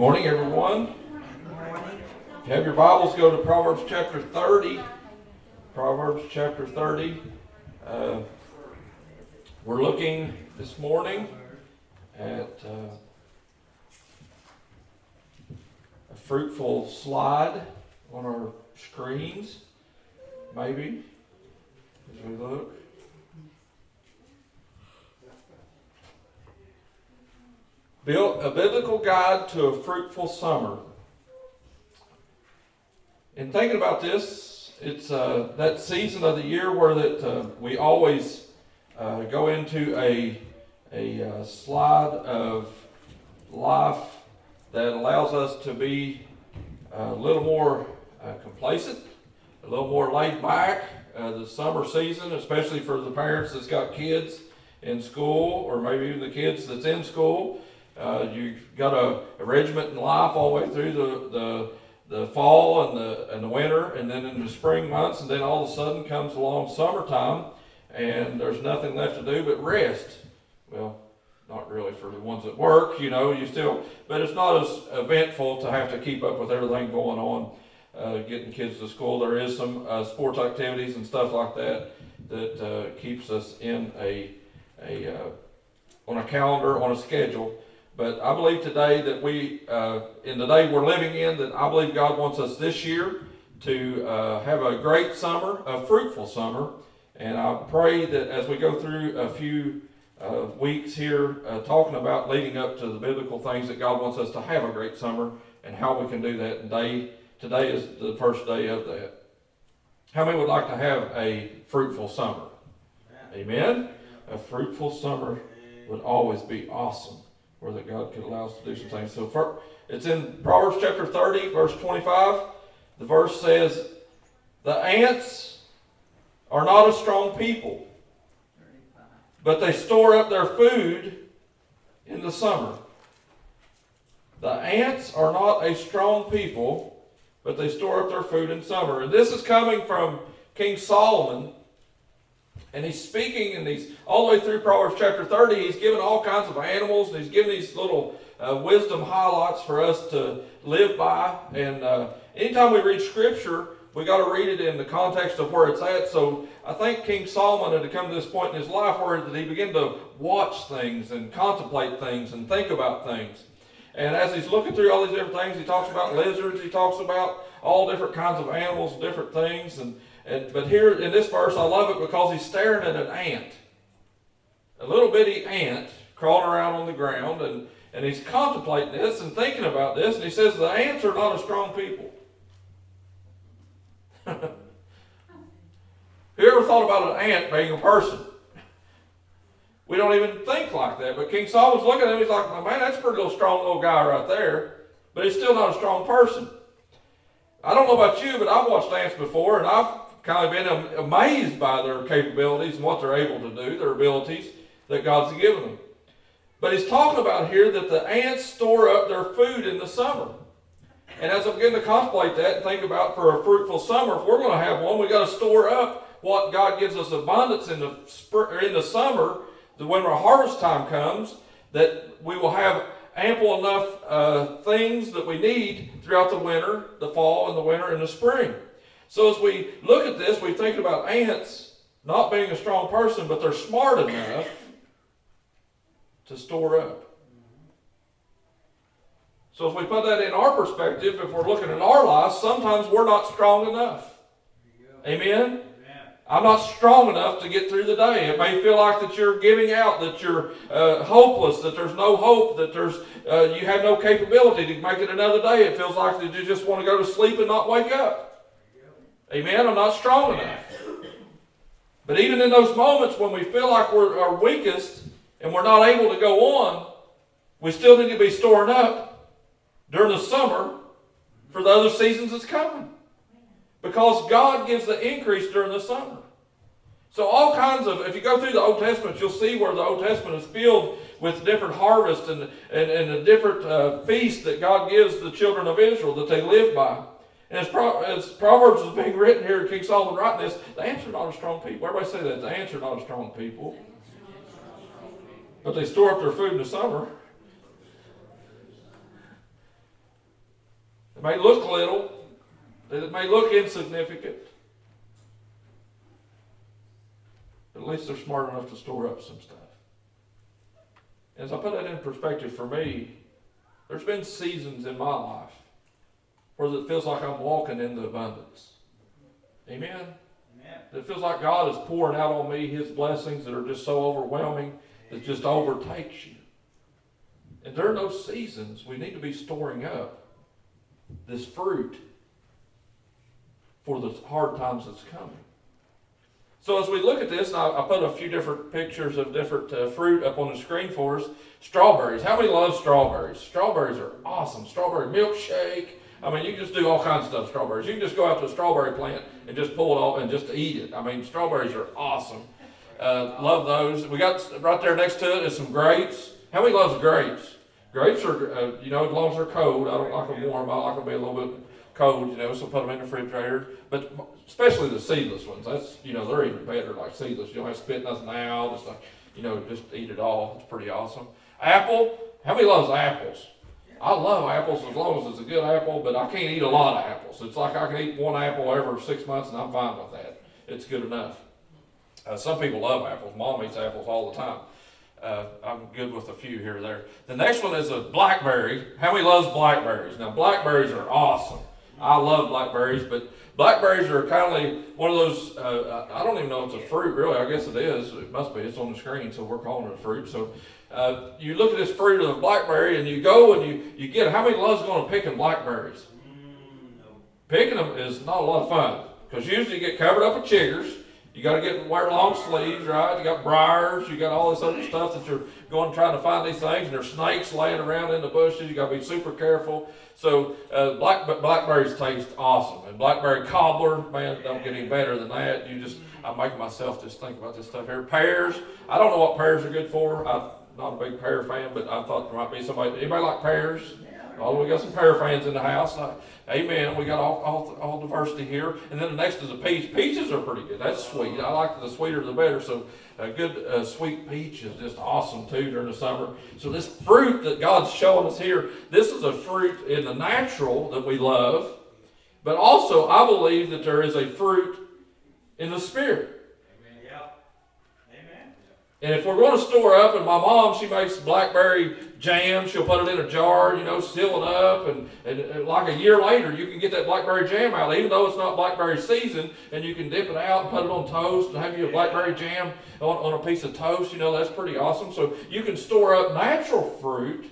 morning, everyone. Have your Bibles, go to Proverbs chapter 30. Proverbs chapter 30. Uh, we're looking this morning at uh, a fruitful slide on our screens, maybe, as we look. Built a biblical guide to a fruitful summer. In thinking about this, it's uh, that season of the year where that uh, we always uh, go into a a uh, slide of life that allows us to be a little more uh, complacent, a little more laid back. Uh, the summer season, especially for the parents that's got kids in school, or maybe even the kids that's in school, uh, you've got a, a, regiment in life all the way through the, the, the fall and the, and the winter, and then in the spring months, and then all of a sudden comes along summertime, and there's nothing left to do but rest. Well, not really for the ones that work, you know, you still, but it's not as eventful to have to keep up with everything going on, uh, getting kids to school. There is some uh, sports activities and stuff like that that uh, keeps us in a, a uh, on a calendar, on a schedule but I believe today that we, uh, in the day we're living in, that I believe God wants us this year to uh, have a great summer, a fruitful summer. And I pray that as we go through a few uh, weeks here uh, talking about leading up to the biblical things that God wants us to have a great summer and how we can do that. And day, today is the first day of that. How many would like to have a fruitful summer? Amen? A fruitful summer would always be awesome where that God could allow us to do some things. So it's in Proverbs chapter 30, verse 25. The verse says, The ants are not a strong people, but they store up their food in the summer. The ants are not a strong people, but they store up their food in summer. And this is coming from King Solomon and he's speaking, and he's all the way through Proverbs chapter 30. He's given all kinds of animals, and he's given these little uh, wisdom highlights for us to live by. And uh, anytime we read Scripture, we got to read it in the context of where it's at. So I think King Solomon had to come to this point in his life where that he began to watch things and contemplate things and think about things. And as he's looking through all these different things, he talks about lizards, he talks about all different kinds of animals, different things, and and, but here in this verse, I love it because he's staring at an ant, a little bitty ant crawling around on the ground, and, and he's contemplating this and thinking about this, and he says, The ants are not a strong people. Who ever thought about an ant being a person? We don't even think like that. But King Solomon's looking at him, he's like, man, that's a pretty little strong little guy right there. But he's still not a strong person. I don't know about you, but I've watched ants before, and I've kind of been amazed by their capabilities and what they're able to do, their abilities that God's given them. But he's talking about here that the ants store up their food in the summer. And as I begin to contemplate that and think about for a fruitful summer, if we're going to have one, we've got to store up what God gives us abundance in the spring, in the summer, that when our harvest time comes, that we will have ample enough uh, things that we need throughout the winter, the fall, and the winter and the spring. So as we look at this, we think about ants not being a strong person, but they're smart enough to store up. So if we put that in our perspective, if we're looking at our lives, sometimes we're not strong enough. Amen? I'm not strong enough to get through the day. It may feel like that you're giving out, that you're uh, hopeless, that there's no hope, that there's uh, you have no capability to make it another day. It feels like that you just want to go to sleep and not wake up. Amen. I'm not strong enough. But even in those moments when we feel like we're our weakest and we're not able to go on, we still need to be storing up during the summer for the other seasons that's coming. Because God gives the increase during the summer. So all kinds of, if you go through the Old Testament, you'll see where the Old Testament is filled with different harvests and, and, and a different uh, feast that God gives the children of Israel that they live by. As, Pro- as Proverbs is being written here, King Solomon writing this, the answer not a strong people. Everybody say that. The answer not a strong people. But they store up their food in the summer. It may look little, it may look insignificant, but at least they're smart enough to store up some stuff. As I put that in perspective for me, there's been seasons in my life where it feels like I'm walking in the abundance. Amen? Amen. It feels like God is pouring out on me His blessings that are just so overwhelming that just overtakes you. And during those seasons, we need to be storing up this fruit for the hard times that's coming. So as we look at this, I, I put a few different pictures of different uh, fruit up on the screen for us. Strawberries. How many love strawberries? Strawberries are awesome. Strawberry milkshake. I mean, you can just do all kinds of stuff. Strawberries. You can just go out to a strawberry plant and just pull it off and just eat it. I mean, strawberries are awesome. Uh, love those. We got right there next to it is some grapes. How many loves grapes? Grapes are, uh, you know, as long as they're cold. I don't like them warm. I like them to be a little bit cold, you know, so put them in the refrigerator. But especially the seedless ones, that's, you know, they're even better like seedless. You don't have to spit nothing out. It's like, you know, just eat it all. It's pretty awesome. Apple, how many loves apples? I love apples as long as it's a good apple, but I can't eat a lot of apples. It's like I can eat one apple every six months and I'm fine with that. It's good enough. Uh, some people love apples. Mom eats apples all the time. Uh, I'm good with a few here or there. The next one is a blackberry. How many loves blackberries? Now, blackberries are awesome. I love blackberries, but blackberries are kind of one of those. Uh, I don't even know if it's a fruit, really. I guess it is. It must be. It's on the screen, so we're calling it a fruit. So uh, you look at this fruit of the blackberry, and you go and you you get. How many loves going to picking blackberries? Picking them is not a lot of fun because usually you get covered up with chiggers you got to get wear long sleeves, right? You got briars. You got all this other stuff that you're going trying to find these things, and there's snakes laying around in the bushes. You got to be super careful. So uh, black blackberries taste awesome, and blackberry cobbler, man, don't get any better than that. You just I'm making myself just think about this stuff here. Pears. I don't know what pears are good for. I'm not a big pear fan, but I thought there might be somebody. Anybody like pears? Oh, we got some pear fans in the house. Amen. We got all, all, all diversity here. And then the next is a peach. Peaches are pretty good. That's sweet. I like the sweeter the better. So a good uh, sweet peach is just awesome too during the summer. So this fruit that God's showing us here, this is a fruit in the natural that we love. But also, I believe that there is a fruit in the spirit. And if we're going to store up, and my mom, she makes blackberry jam, she'll put it in a jar, you know, seal it up, and, and, and, like a year later, you can get that blackberry jam out, even though it's not blackberry season, and you can dip it out and put it on toast and have you a blackberry jam on, on a piece of toast, you know, that's pretty awesome. So you can store up natural fruit.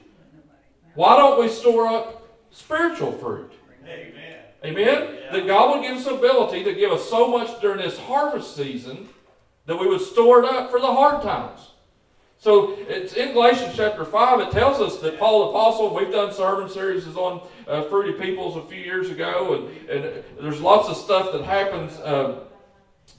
Why don't we store up spiritual fruit? Amen. Amen? That God will give us ability to give us so much during this harvest season that we would store it up for the hard times. So it's in Galatians chapter 5, it tells us that Paul the Apostle, we've done sermon series on uh, fruity peoples a few years ago, and, and there's lots of stuff that happens uh,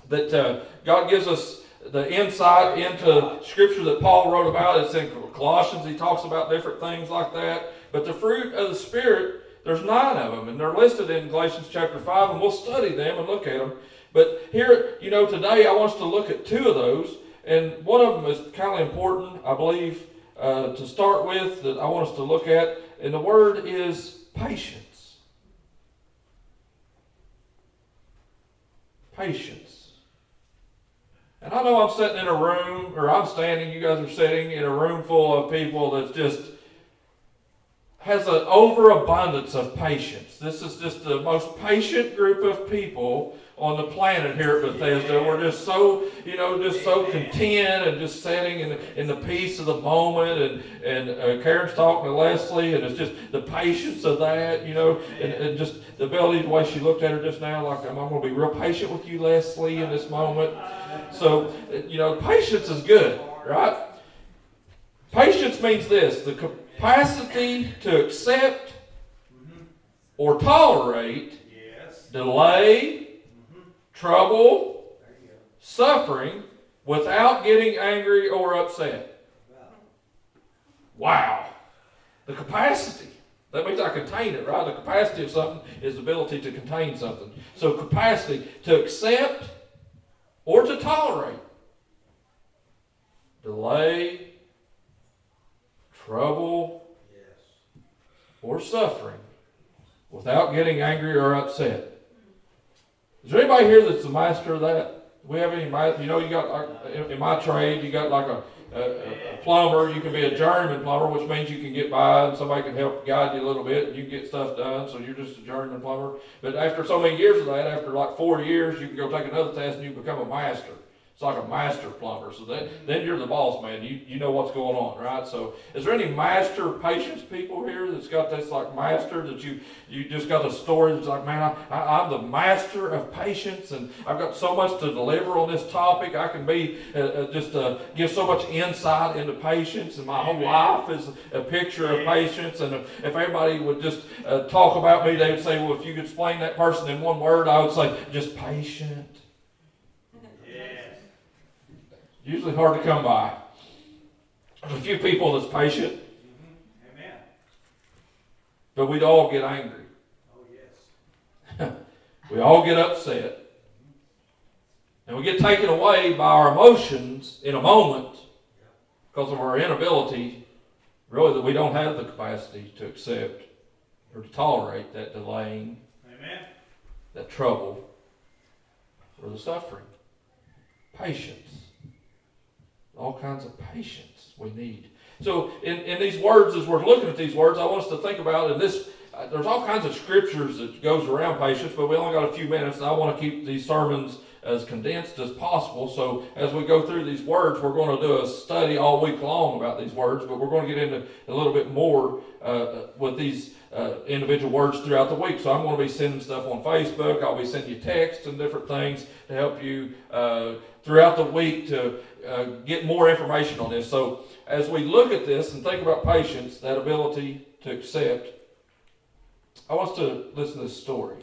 that uh, God gives us the insight into Scripture that Paul wrote about. It's in Colossians, he talks about different things like that. But the fruit of the Spirit, there's nine of them, and they're listed in Galatians chapter 5, and we'll study them and look at them. But here, you know, today I want us to look at two of those, and one of them is kind of important, I believe, uh, to start with that I want us to look at, and the word is patience. Patience. And I know I'm sitting in a room, or I'm standing, you guys are sitting in a room full of people that's just has an overabundance of patience. This is just the most patient group of people on the planet here at Bethesda. We're just so, you know, just so content and just sitting in in the peace of the moment. And, and uh, Karen's talking to Leslie, and it's just the patience of that, you know, and, and just the ability, the way she looked at her just now, like, I'm, I'm going to be real patient with you, Leslie, in this moment. So, you know, patience is good, right? Patience means this the capacity to accept or tolerate delay, trouble, suffering without getting angry or upset. Wow. The capacity. That means I contain it, right? The capacity of something is the ability to contain something. So, capacity to accept or to tolerate. Delay, trouble, or suffering without getting angry or upset. Is there anybody here that's the master of that? Do we have any? You know, you got like, in, in my trade, you got like a, a, a plumber. You can be a journeyman plumber, which means you can get by and somebody can help guide you a little bit and you can get stuff done. So you're just a journeyman plumber. But after so many years of that, after like four years, you can go take another test and you become a master. It's like a master plumber. So that, then you're the boss man. You, you know what's going on, right? So is there any master patience people here that's got this like master that you you just got a story that's like, man, I, I, am the master of patience and I've got so much to deliver on this topic. I can be uh, uh, just uh, give so much insight into patience and my whole life is a picture of patience. And if, if everybody would just uh, talk about me, they would say, well, if you could explain that person in one word, I would say just patient Usually hard to come by. There's a few people that's patient. Mm-hmm. Amen. But we'd all get angry. Oh, yes. we all get upset. And we get taken away by our emotions in a moment because of our inability, really, that we don't have the capacity to accept or to tolerate that delaying, Amen. that trouble, or the suffering. Patience all kinds of patience we need. So, in, in these words, as we're looking at these words, I want us to think about, and this, uh, there's all kinds of scriptures that goes around patience, but we only got a few minutes, and I want to keep these sermons as condensed as possible. So, as we go through these words, we're going to do a study all week long about these words, but we're going to get into a little bit more uh, with these uh, individual words throughout the week. So I'm going to be sending stuff on Facebook. I'll be sending you texts and different things to help you uh, throughout the week to uh, get more information on this. So as we look at this and think about patience, that ability to accept, I want us to listen to this story.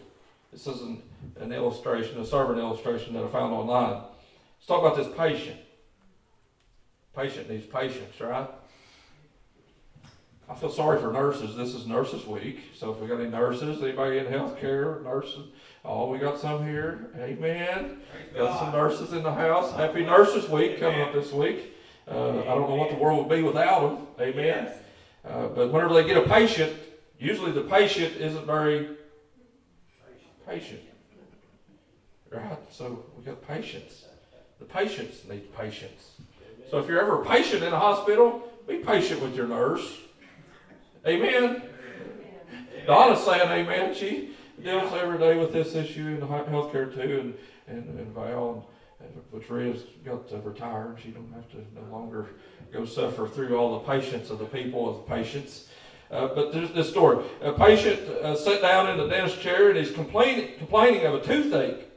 This is an, an illustration, a sermon illustration that I found online. Let's talk about this patient. Patient needs patience, right? I feel sorry for nurses. This is Nurses Week. So if we got any nurses, anybody in healthcare, nurses, oh, we got some here. Amen. Got some nurses in the house. Happy Nurses Week coming up this week. Uh, I don't know what the world would be without them. Amen. Uh, but whenever they get a patient, usually the patient isn't very patient. Right? So we got patience. The patients need patience. So if you're ever patient in a hospital, be patient with your nurse. Amen. Donna's saying amen. She deals every day with this issue in healthcare too, and and, and Val and, which Rhea's got to retire, and she don't have to no longer go suffer through all the patience of the people of patients. Uh, but there's this story. A patient uh, sat down in the dentist chair and he's complaining, complaining of a toothache.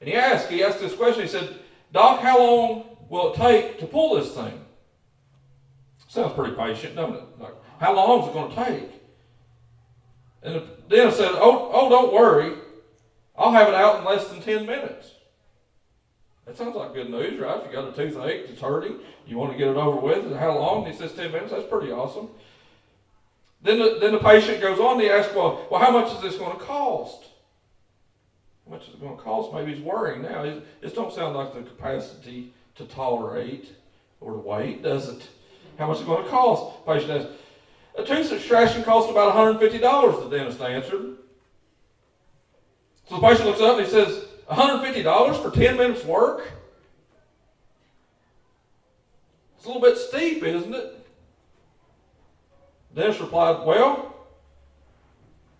And he asked, he asked this question. He said, Doc, how long will it take to pull this thing? Sounds pretty patient, doesn't it? Like, how long is it going to take? And the dentist said, oh, oh, don't worry. I'll have it out in less than 10 minutes. That sounds like good news, right? If you got a toothache, it's hurting, you want to get it over with. How long? He says 10 minutes. That's pretty awesome. Then the, then the patient goes on. He ask, well, well, how much is this going to cost? How much is it going to cost? Maybe he's worrying now. This don't sound like the capacity to tolerate or to wait, does it? How much is it going to cost? The patient asks, a tooth extraction costs about $150, the dentist answered. So the patient looks up and he says, $150 for 10 minutes work? It's a little bit steep, isn't it? The dentist replied, Well,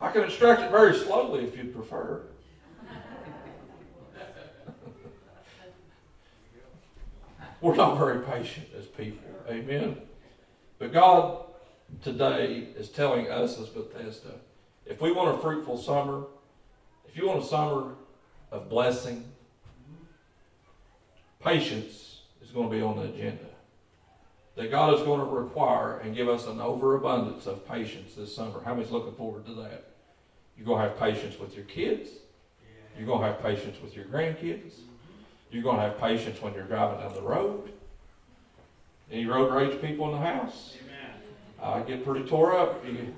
I can extract it very slowly if you'd prefer. We're not very patient as people. Amen. But God today is telling us as Bethesda if we want a fruitful summer, if you want a summer of blessing, patience is going to be on the agenda. That God is going to require and give us an overabundance of patience this summer. How many's looking forward to that? You're going to have patience with your kids. You're going to have patience with your grandkids. You're going to have patience when you're driving down the road. Any road rage people in the house? I get pretty tore up. You,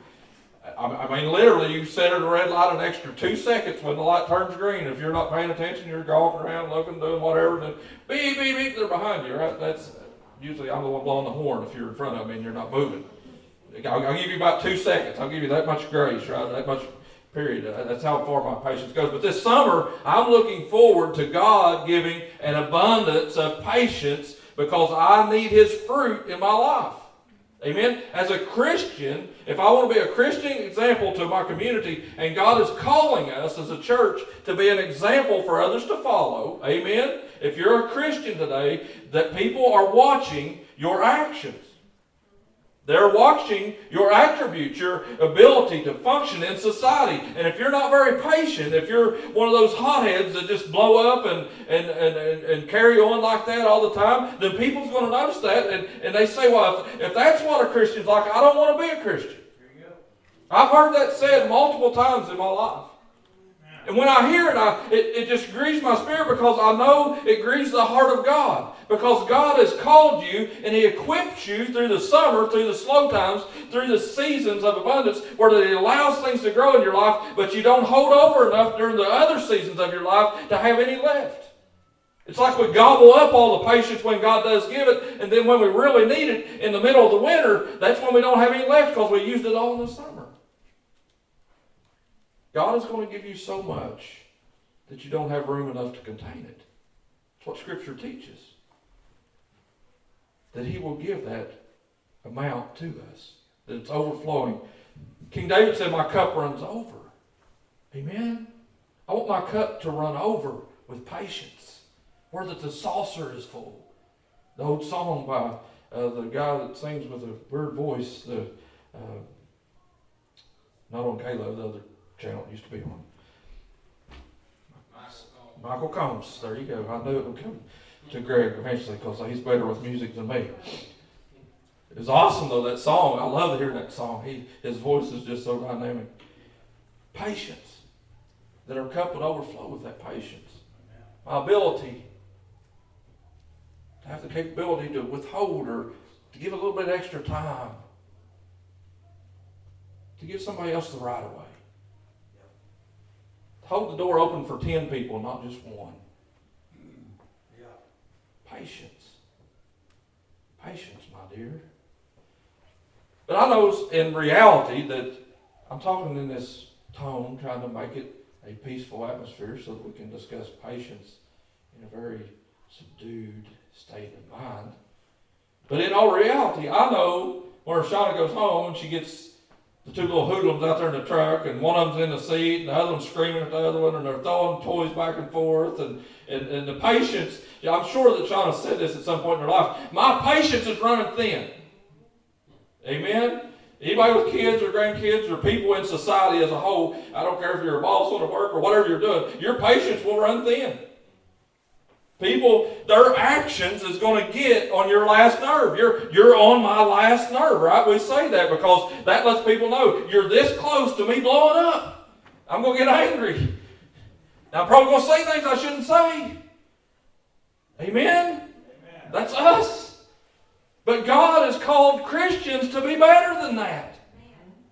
I, mean, literally, you set at a red light an extra two seconds when the light turns green. If you're not paying attention, you're golfing around, looking, doing whatever, then beep, beep, beep, they're behind you, right? That's usually I'm the one blowing the horn if you're in front of me and you're not moving. I'll, I'll give you about two seconds. I'll give you that much grace, right? That much Period. Uh, that's how far my patience goes. But this summer, I'm looking forward to God giving an abundance of patience because I need His fruit in my life. Amen. As a Christian, if I want to be a Christian example to my community, and God is calling us as a church to be an example for others to follow, amen. If you're a Christian today, that people are watching your actions. They're watching your attributes, your ability to function in society. And if you're not very patient, if you're one of those hotheads that just blow up and, and, and, and, carry on like that all the time, then people's going to notice that. And, and they say, well, if, if that's what a Christian's like, I don't want to be a Christian. I've heard that said multiple times in my life. And when I hear it, I, it, it just grieves my spirit because I know it grieves the heart of God. Because God has called you and He equips you through the summer, through the slow times, through the seasons of abundance, where He allows things to grow in your life, but you don't hold over enough during the other seasons of your life to have any left. It's like we gobble up all the patience when God does give it, and then when we really need it in the middle of the winter, that's when we don't have any left because we used it all in the summer. God is going to give you so much that you don't have room enough to contain it. That's what Scripture teaches. That He will give that amount to us, that it's overflowing. King David said, My cup runs over. Amen? I want my cup to run over with patience, where that the saucer is full. The old song by uh, the guy that sings with a weird voice, uh, not on K Love, the other channel it used to be on. Michael Combs. There you go. I knew it would come to Greg eventually because he's better with music than me. It was awesome though that song. I love hearing that song. He his voice is just so dynamic. Patience. That our cup would overflow with that patience. My ability to have the capability to withhold or to give a little bit extra time. To give somebody else the right of way. Hold the door open for 10 people, not just one. Yeah. Patience. Patience, my dear. But I know in reality that I'm talking in this tone, trying to make it a peaceful atmosphere so that we can discuss patience in a very subdued state of mind. But in all reality, I know when Shauna goes home and she gets the two little hoodlums out there in the truck, and one of them's in the seat, and the other one's screaming at the other one, and they're throwing toys back and forth, and, and, and the patience. Yeah, I'm sure that Shauna said this at some point in her life. My patience is running thin. Amen? Anybody with kids or grandkids or people in society as a whole, I don't care if you're a boss on the work or whatever you're doing, your patience will run thin. People, their actions is going to get on your last nerve. You're, you're on my last nerve, right? We say that because that lets people know you're this close to me blowing up. I'm going to get angry. Now, I'm probably going to say things I shouldn't say. Amen? Amen? That's us. But God has called Christians to be better than that.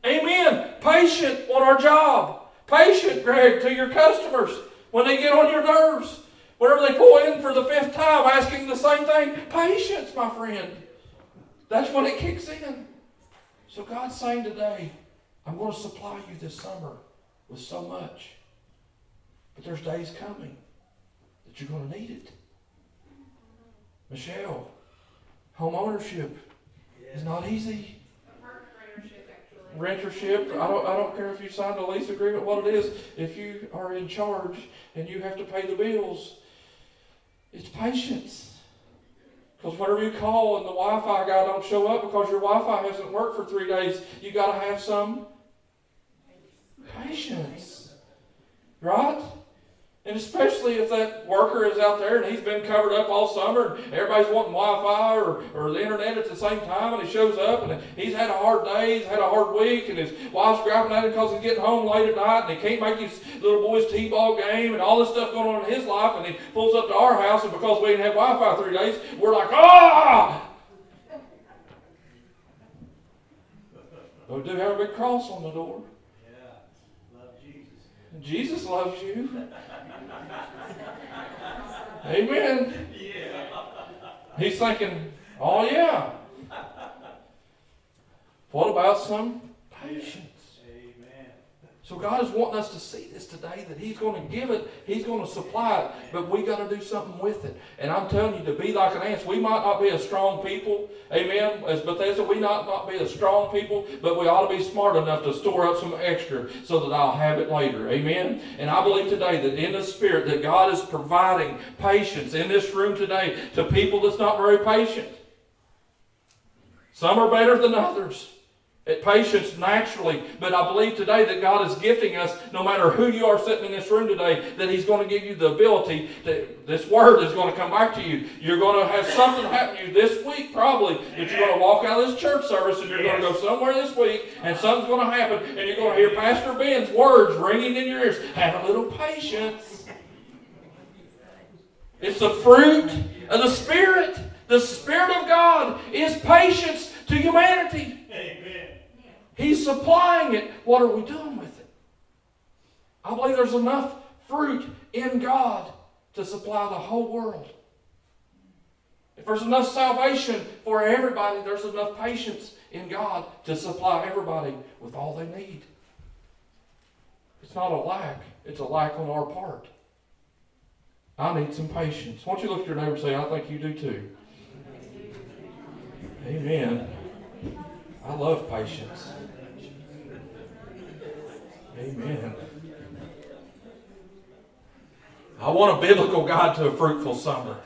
Amen. Patient on our job. Patient, Greg, to your customers when they get on your nerves. Whenever they pull in for the fifth time asking the same thing, patience, my friend. That's when it kicks in. So God's saying today, I'm going to supply you this summer with so much. But there's days coming that you're going to need it. Michelle, home ownership is not easy. Rentership, I don't, I don't care if you signed a lease agreement, what it is. If you are in charge and you have to pay the bills, it's patience. Because whatever you call and the Wi-Fi guy don't show up because your Wi-Fi hasn't worked for three days, you got to have some patience, right? And especially if that worker is out there and he's been covered up all summer and everybody's wanting Wi-Fi or, or the internet at the same time and he shows up and he's had a hard day, he's had a hard week and his wife's grabbing at him because he's getting home late at night and he can't make his little boy's t-ball game and all this stuff going on in his life and he pulls up to our house and because we didn't have Wi-Fi three days, we're like, ah! But we do have a big cross on the door. Yeah, love Jesus. Jesus loves you. Amen. Yeah. He's thinking, oh yeah. What about some patience? So God is wanting us to see this today that He's going to give it, He's going to supply it, but we got to do something with it. And I'm telling you, to be like an ant, we might not be a strong people, amen. As Bethesda, we not not be a strong people, but we ought to be smart enough to store up some extra so that I'll have it later, amen. And I believe today that in the Spirit that God is providing patience in this room today to people that's not very patient. Some are better than others patience naturally, but I believe today that God is gifting us, no matter who you are sitting in this room today, that He's going to give you the ability to, this word is going to come back to you. You're going to have something happen to you this week, probably, that you're going to walk out of this church service and you're going to go somewhere this week and something's going to happen and you're going to hear Pastor Ben's words ringing in your ears. Have a little patience. It's the fruit of the Spirit. The Spirit of God is patience to humanity. Amen. He's supplying it. What are we doing with it? I believe there's enough fruit in God to supply the whole world. If there's enough salvation for everybody, there's enough patience in God to supply everybody with all they need. It's not a lack, it's a lack on our part. I need some patience. Why don't you look at your neighbor and say, I think you do too. Amen. I love patience. Amen. I want a biblical guide to a fruitful summer.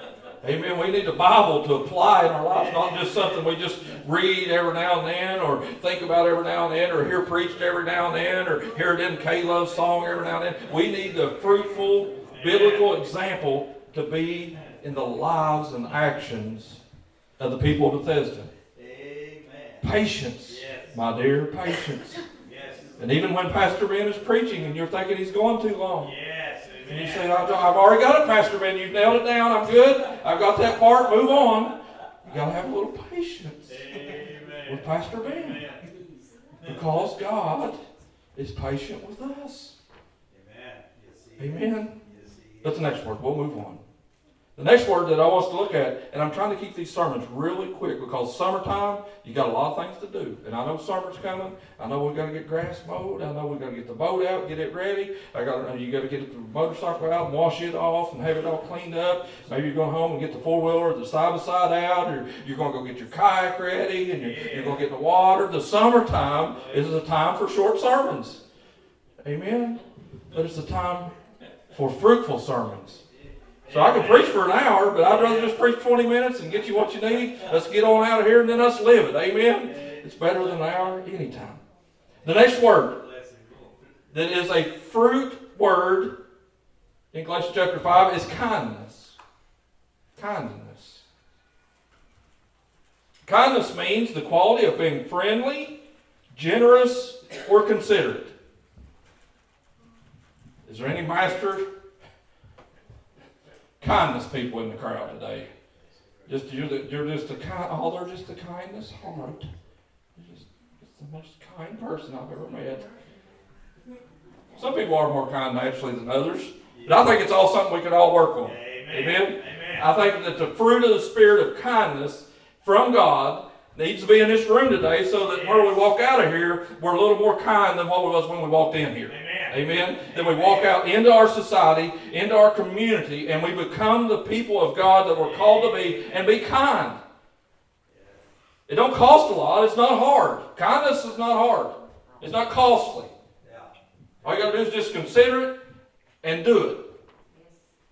Amen. We need the Bible to apply in our lives, not just something we just read every now and then, or think about every now and then, or hear preached every now and then, or hear it in K Love song every now and then. We need the fruitful biblical example to be in the lives and actions of the people of Bethesda. Amen. Patience, Yes. my dear, patience. And even when Pastor Ben is preaching and you're thinking he's going too long, Yes. and you Amen. say, I've already got it, Pastor Ben, you've nailed it down, I'm good, I've got that part, move on. You got to have a little patience Amen. with Pastor Ben Amen. because God is patient with us. Amen. Yes. Amen. Yes. That's the next word. We'll move on. The next word that I want us to look at, and I'm trying to keep these sermons really quick because summertime, you got a lot of things to do. And I know summer's coming. I know we got to get grass mowed. I know we got to get the boat out, get it ready. I got you got to get the motorcycle out and wash it off and have it all cleaned up. Maybe you're going home and get the four wheeler, the side by side out, or you're going to go get your kayak ready and you're, you're going to get in the water. The summertime is a time for short sermons. Amen. But it's a time for fruitful sermons. So I can preach for an hour, but I'd rather just preach 20 minutes and get you what you need. Let's get on out of here and then let's live it. Amen? It's better than an hour anytime. The next word that is a fruit word in Galatians chapter 5 is kindness. Kindness. Kindness means the quality of being friendly, generous, or considerate. Is there any master kindness people in the crowd today? Just you're, the, you're just a kind. Oh, they're just the kindest heart. You're just, just the most kind person I've ever met. Some people are more kind naturally than others, but I think it's all something we can all work on. Amen. Amen. Amen. I think that the fruit of the spirit of kindness from God needs to be in this room today, so that when we walk out of here, we're a little more kind than what we was when we walked in here. Amen. Amen. Then we walk out into our society, into our community, and we become the people of God that we're called to be, and be kind. It don't cost a lot. It's not hard. Kindness is not hard. It's not costly. All you got to do is just consider it and do it.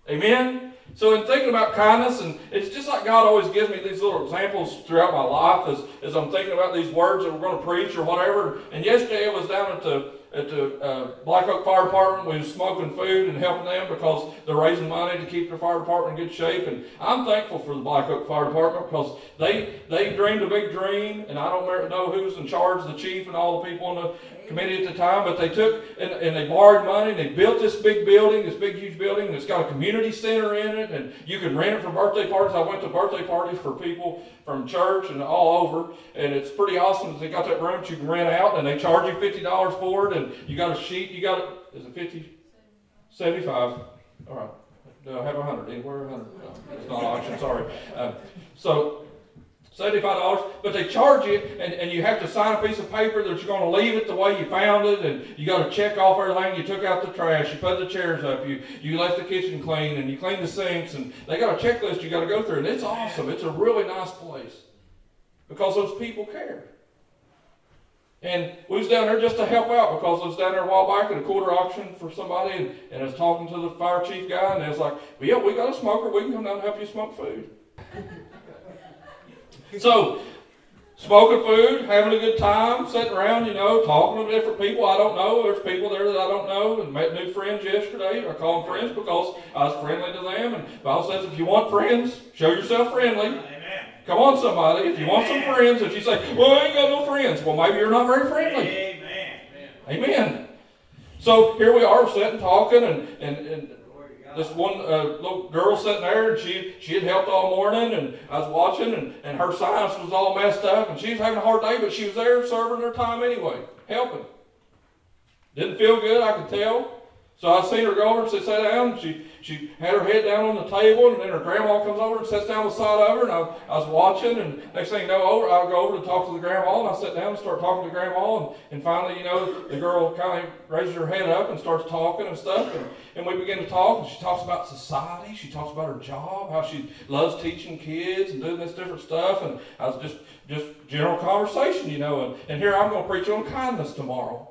Amen. So in thinking about kindness, and it's just like God always gives me these little examples throughout my life as, as I'm thinking about these words that we're going to preach or whatever. And yesterday I was down at the at the uh, Black Oak Fire Department. We was smoking food and helping them because they're raising money to keep their fire department in good shape. And I'm thankful for the Black Oak Fire Department because they they dreamed a big dream. And I don't know who's in charge, the chief and all the people in the committee at the time, but they took and, and they borrowed money and they built this big building, this big huge building. And it's got a community center in it, and you can rent it for birthday parties. I went to birthday parties for people from church and all over, and it's pretty awesome. that They got that room that you can rent out, and they charge you fifty dollars for it, and you got a sheet. You got it. Is it fifty? Seventy-five. All right. Do I have a hundred? Anywhere a hundred? No, it's not an auction. Sorry. Uh, so. Seventy-five dollars, but they charge you, and, and you have to sign a piece of paper that you're gonna leave it the way you found it, and you gotta check off everything, you took out the trash, you put the chairs up, you, you left the kitchen clean, and you cleaned the sinks, and they got a checklist you gotta go through, and it's awesome, it's a really nice place. Because those people care. And we was down there just to help out because I was down there a while back at a quarter auction for somebody and, and I was talking to the fire chief guy and I was like, well, yeah, we got a smoker. We can come down and help you smoke food. So, smoking food, having a good time, sitting around, you know, talking to different people I don't know. There's people there that I don't know and met new friends yesterday. I call them friends because I was friendly to them. And the Bible says if you want friends, show yourself friendly. Amen. Come on, somebody. If you want some friends, if you say, well, I ain't got no friends, well, maybe you're not very friendly. Amen. Amen. So here we are sitting talking, and, and, and Glory to God. This one uh, little girl sitting there, and she she had helped all morning, and I was watching, and, and her science was all messed up, and she was having a hard day, but she was there serving her time anyway, helping. Didn't feel good, I could tell. So I seen her go over and sit down. And she she had her head down on the table, and then her grandma comes over and sits down beside of her. And I, I was watching, and next thing you know, over I'll go over to talk to the grandma, and I sit down and start talking to grandma, and, and finally, you know, the girl kind of raises her head up and starts talking and stuff, and, and we begin to talk. And she talks about society, she talks about her job, how she loves teaching kids and doing this different stuff, and I was just just general conversation, you know. And, and here I'm going to preach on kindness tomorrow.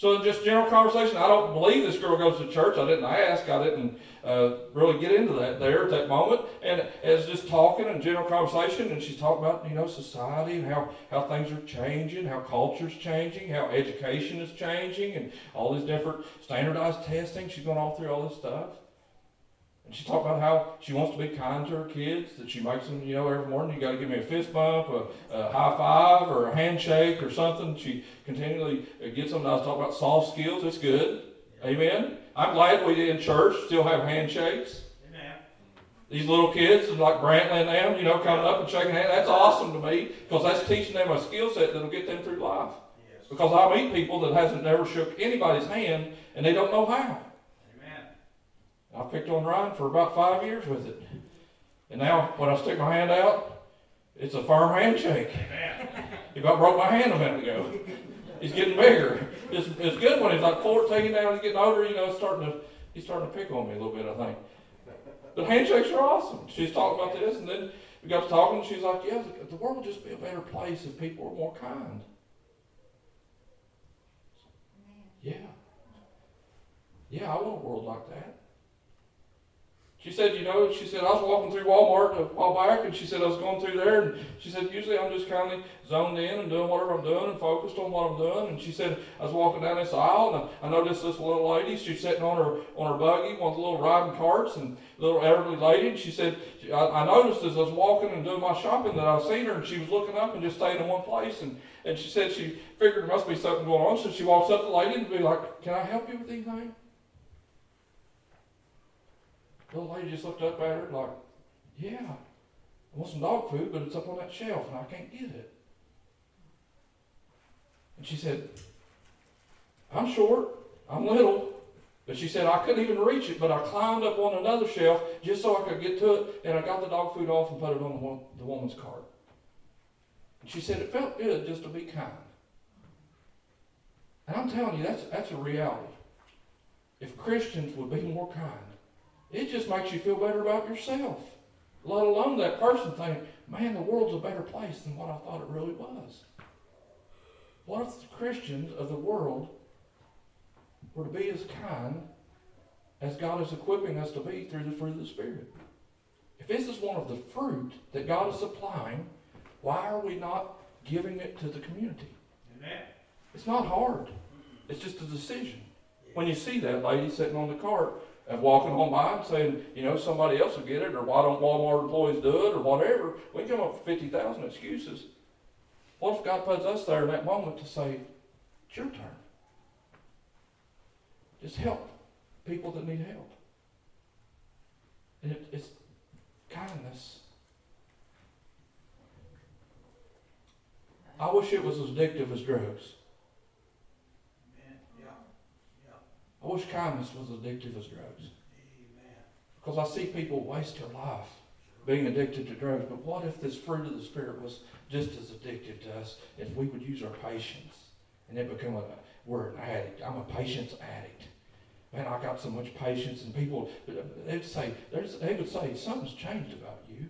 So just general conversation. I don't believe this girl goes to church. I didn't ask. I didn't uh, really get into that there at that moment. And it's just talking and general conversation. And she's talking about you know society and how how things are changing, how culture's changing, how education is changing, and all these different standardized testing. She's going all through all this stuff. And she talked about how she wants to be kind to her kids, that she makes them, you know, every morning, you got to give me a fist bump, a, a high five, or a handshake, or something. She continually uh, gets them. I was talking about soft skills. It's good. Amen. I'm glad we in church still have handshakes. Amen. These little kids, like Brantley and them, you know, coming up and shaking hands. That's awesome to me because that's teaching them a skill set that'll get them through life. Yes. Because I meet people that hasn't never shook anybody's hand and they don't know how. I picked on Ryan for about five years with it. And now, when I stick my hand out, it's a firm handshake. He about broke my hand a minute ago. He's getting bigger. It's, it's good when he's like 14 now, he's getting older, you know, it's starting to, he's starting to pick on me a little bit, I think. But handshakes are awesome. She's talking about this, and then we got to talking, and she's like, yeah, the, the world would just be a better place if people were more kind. Yeah. Yeah, I want a world like that. She said, you know, she said, I was walking through Walmart a while back, and she said, I was going through there, and she said, usually I'm just kind of zoned in and doing whatever I'm doing and focused on what I'm doing. And she said, I was walking down this aisle, and I, noticed this little lady, she's sitting on her on her buggy, one of the little riding carts, and little elderly lady, and she said, I, I noticed as I was walking and doing my shopping that I seen her, and she was looking up and just staying in one place, and, and she said she figured there must be something going on, so she walks up to the lady and be like, can I help you with anything? The little lady just looked up at her like, yeah, I want some dog food, but it's up on that shelf and I can't get it. And she said, I'm short, I'm little, but she said I couldn't even reach it, but I climbed up on another shelf just so I could get to it, and I got the dog food off and put it on the, the woman's cart. And she said it felt good just to be kind. And I'm telling you, that's, that's a reality. If Christians would be more kind, it just makes you feel better about yourself. Let alone that person thinking, man, the world's a better place than what I thought it really was. What if the Christians of the world were to be as kind as God is equipping us to be through the fruit of the Spirit? If this is one of the fruit that God is supplying, why are we not giving it to the community? Amen. It's not hard. It's just a decision. When you see that lady sitting on the cart and walking on by and saying, you know, somebody else will get it, or why don't Walmart employees do it, or whatever, we come up with 50,000 excuses. What if God puts us there in that moment to say, it's your turn? Just help people that need help. And it, it's kindness. I wish it was as addictive as drugs. Amen. Yeah. Yeah. I wish kindness was as addictive as drugs. Amen. Because I see people waste their life being addicted to drugs, but what if this fruit of the Spirit was just as addictive to us if we would use our patience and it become a, we're an addict. I'm a patience addict. Man, I got so much patience, and people they'd say, they would say, something's changed about you.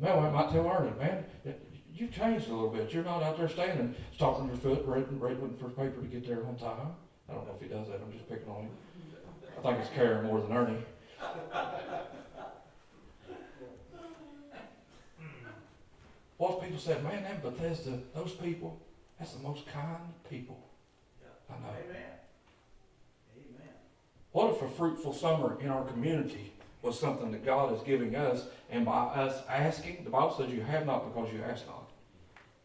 Man, I might tell Ernie, man, you've changed a little bit. You're not out there standing, stomping your foot, waiting, waiting for paper to get there on time. I don't know if he does that. I'm just picking on him. I think it's Karen more than Ernie. What people said, man, that Bethesda, those people, that's the most kind people I know. Amen. Amen. What if a fruitful summer in our community was something that God is giving us, and by us asking, the Bible says you have not because you ask not.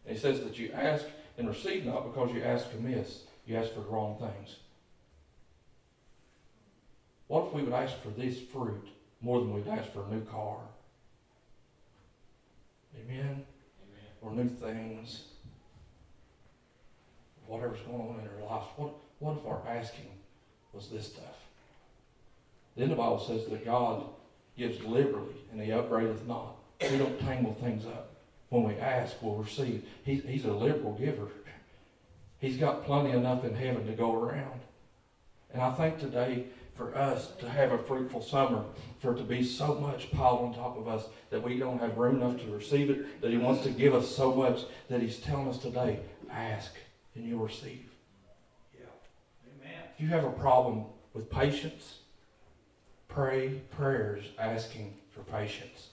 It says that you ask and receive not because you ask amiss. You ask for the wrong things. What if we would ask for this fruit more than we'd ask for a new car? Amen? Or new things. Whatever's going on in our lives. What, what if our asking was this stuff? Then the Bible says that God gives liberally and he upbraideth not. We don't tangle things up. When we ask, we'll receive. He's, he's a liberal giver. He's got plenty enough in heaven to go around. And I think today, for us to have a fruitful summer, for it to be so much piled on top of us that we don't have room enough to receive it, that He wants to give us so much that He's telling us today, ask and you'll receive. Yeah. Amen. If you have a problem with patience, pray prayers asking for patience.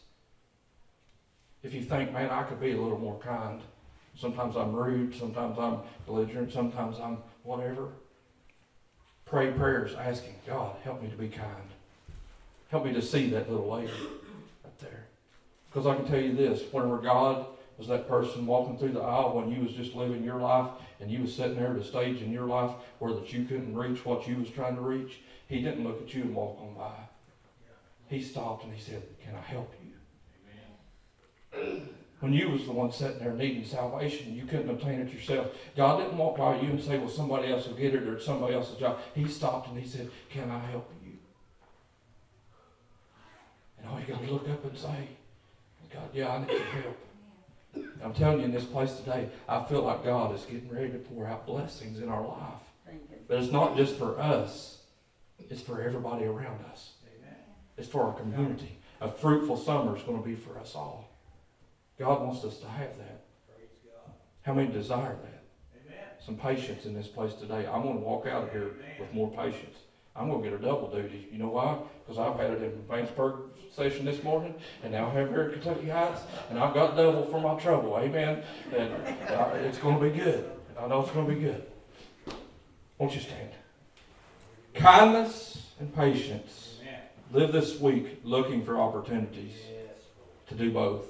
If you think, man, I could be a little more kind, sometimes I'm rude, sometimes I'm belligerent, sometimes I'm whatever. Pray prayers asking, God, help me to be kind. Help me to see that little lady right there. Because I can tell you this, whenever God was that person walking through the aisle when you was just living your life and you was sitting there at a stage in your life where that you couldn't reach what you was trying to reach, he didn't look at you and walk on by. He stopped and he said, Can I help you? When you was the one sitting there needing salvation, you couldn't obtain it yourself. God didn't walk by you and say, Well, somebody else will get it or it's somebody else's job. He stopped and he said, Can I help you? And all you got to look up and say, God, yeah, I need your help. I'm telling you, in this place today, I feel like God is getting ready to pour out blessings in our life. But it's not just for us, it's for everybody around us. Amen. It's for our community. A fruitful summer is going to be for us all. God wants us to have that. How many desire that? Amen. Some patience in this place today. I'm going to walk out of here with more patience. I'm going to get a double duty. You know why? Because I've had it in Vanceburg session this morning, and now I have here at Kentucky Heights, and I've got double for my trouble. Amen. And uh, it's going to be good. I know it's going to be good. Won't you stand? Kindness and patience. Amen. Live this week looking for opportunities Yes. to do both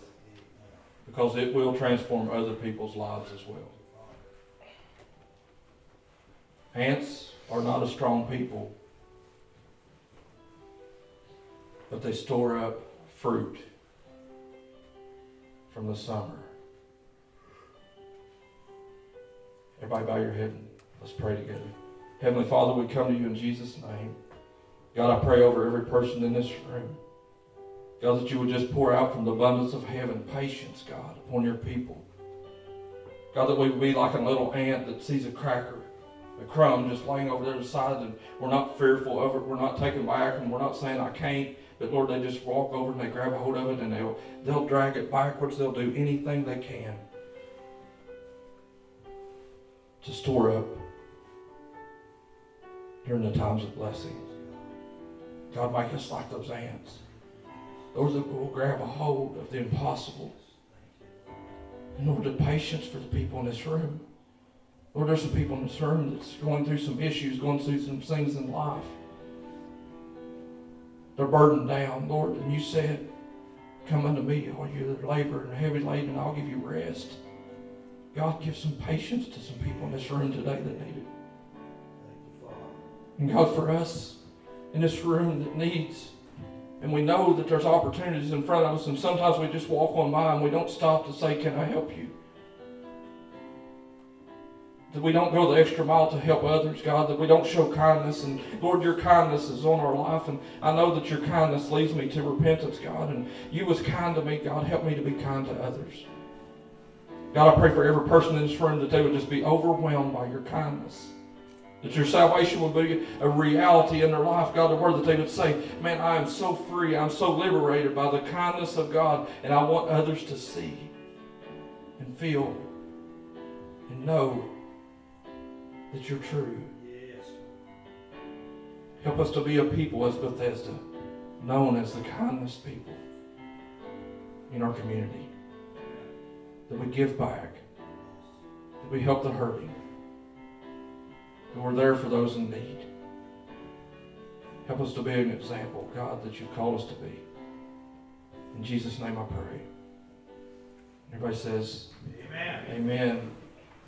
because it will transform other people's lives as well. Ants are not a strong people, but they store up fruit from the summer. Everybody bow your head and let's pray together. Heavenly Father, we come to you in Jesus' name. God, I pray over every person in this room. God, that you would just pour out from the abundance of heaven patience, God, upon your people. God, that we would be like a little ant that sees a cracker, a crumb just laying over their side, and we're not fearful of it. We're not taken back, and we're not saying, I can't. But Lord, they just walk over and they grab a hold of it, and they'll, they'll drag it backwards. They'll do anything they can to store up during the times of blessing. God, make us like those ants. Those that will grab a hold of the impossible. And Lord, the patience for the people in this room. Lord, there's some people in this room that's going through some issues, going through some things in life. They're burdened down, Lord, and you said, Come unto me, all you that labor and heavy laden, and I'll give you rest. God, give some patience to some people in this room today that need it. Thank you, Father. And God, for us in this room that needs, and we know that there's opportunities in front of us, and sometimes we just walk on by and we don't stop to say, Can I help you? that we don't go the extra mile to help others, God, that we don't show kindness. And Lord, your kindness is on our life, and I know that your kindness leads me to repentance, God. And you was kind to me, God. Help me to be kind to others. God, I pray for every person in this room that they would just be overwhelmed by your kindness. That your salvation would be a reality in their life, God, the word that they would say, Man, I am so free, I'm so liberated by the kindness of God, and I want others to see and feel and know that you're true. Yes. Help us to be a people as Bethesda, known as the kindness people in our community. That we give back, that we help the hurting, that we're there for those in need. Help us to be an example, God, that you've called us to be. In Jesus' name I pray. Everybody says, Amen. Amen.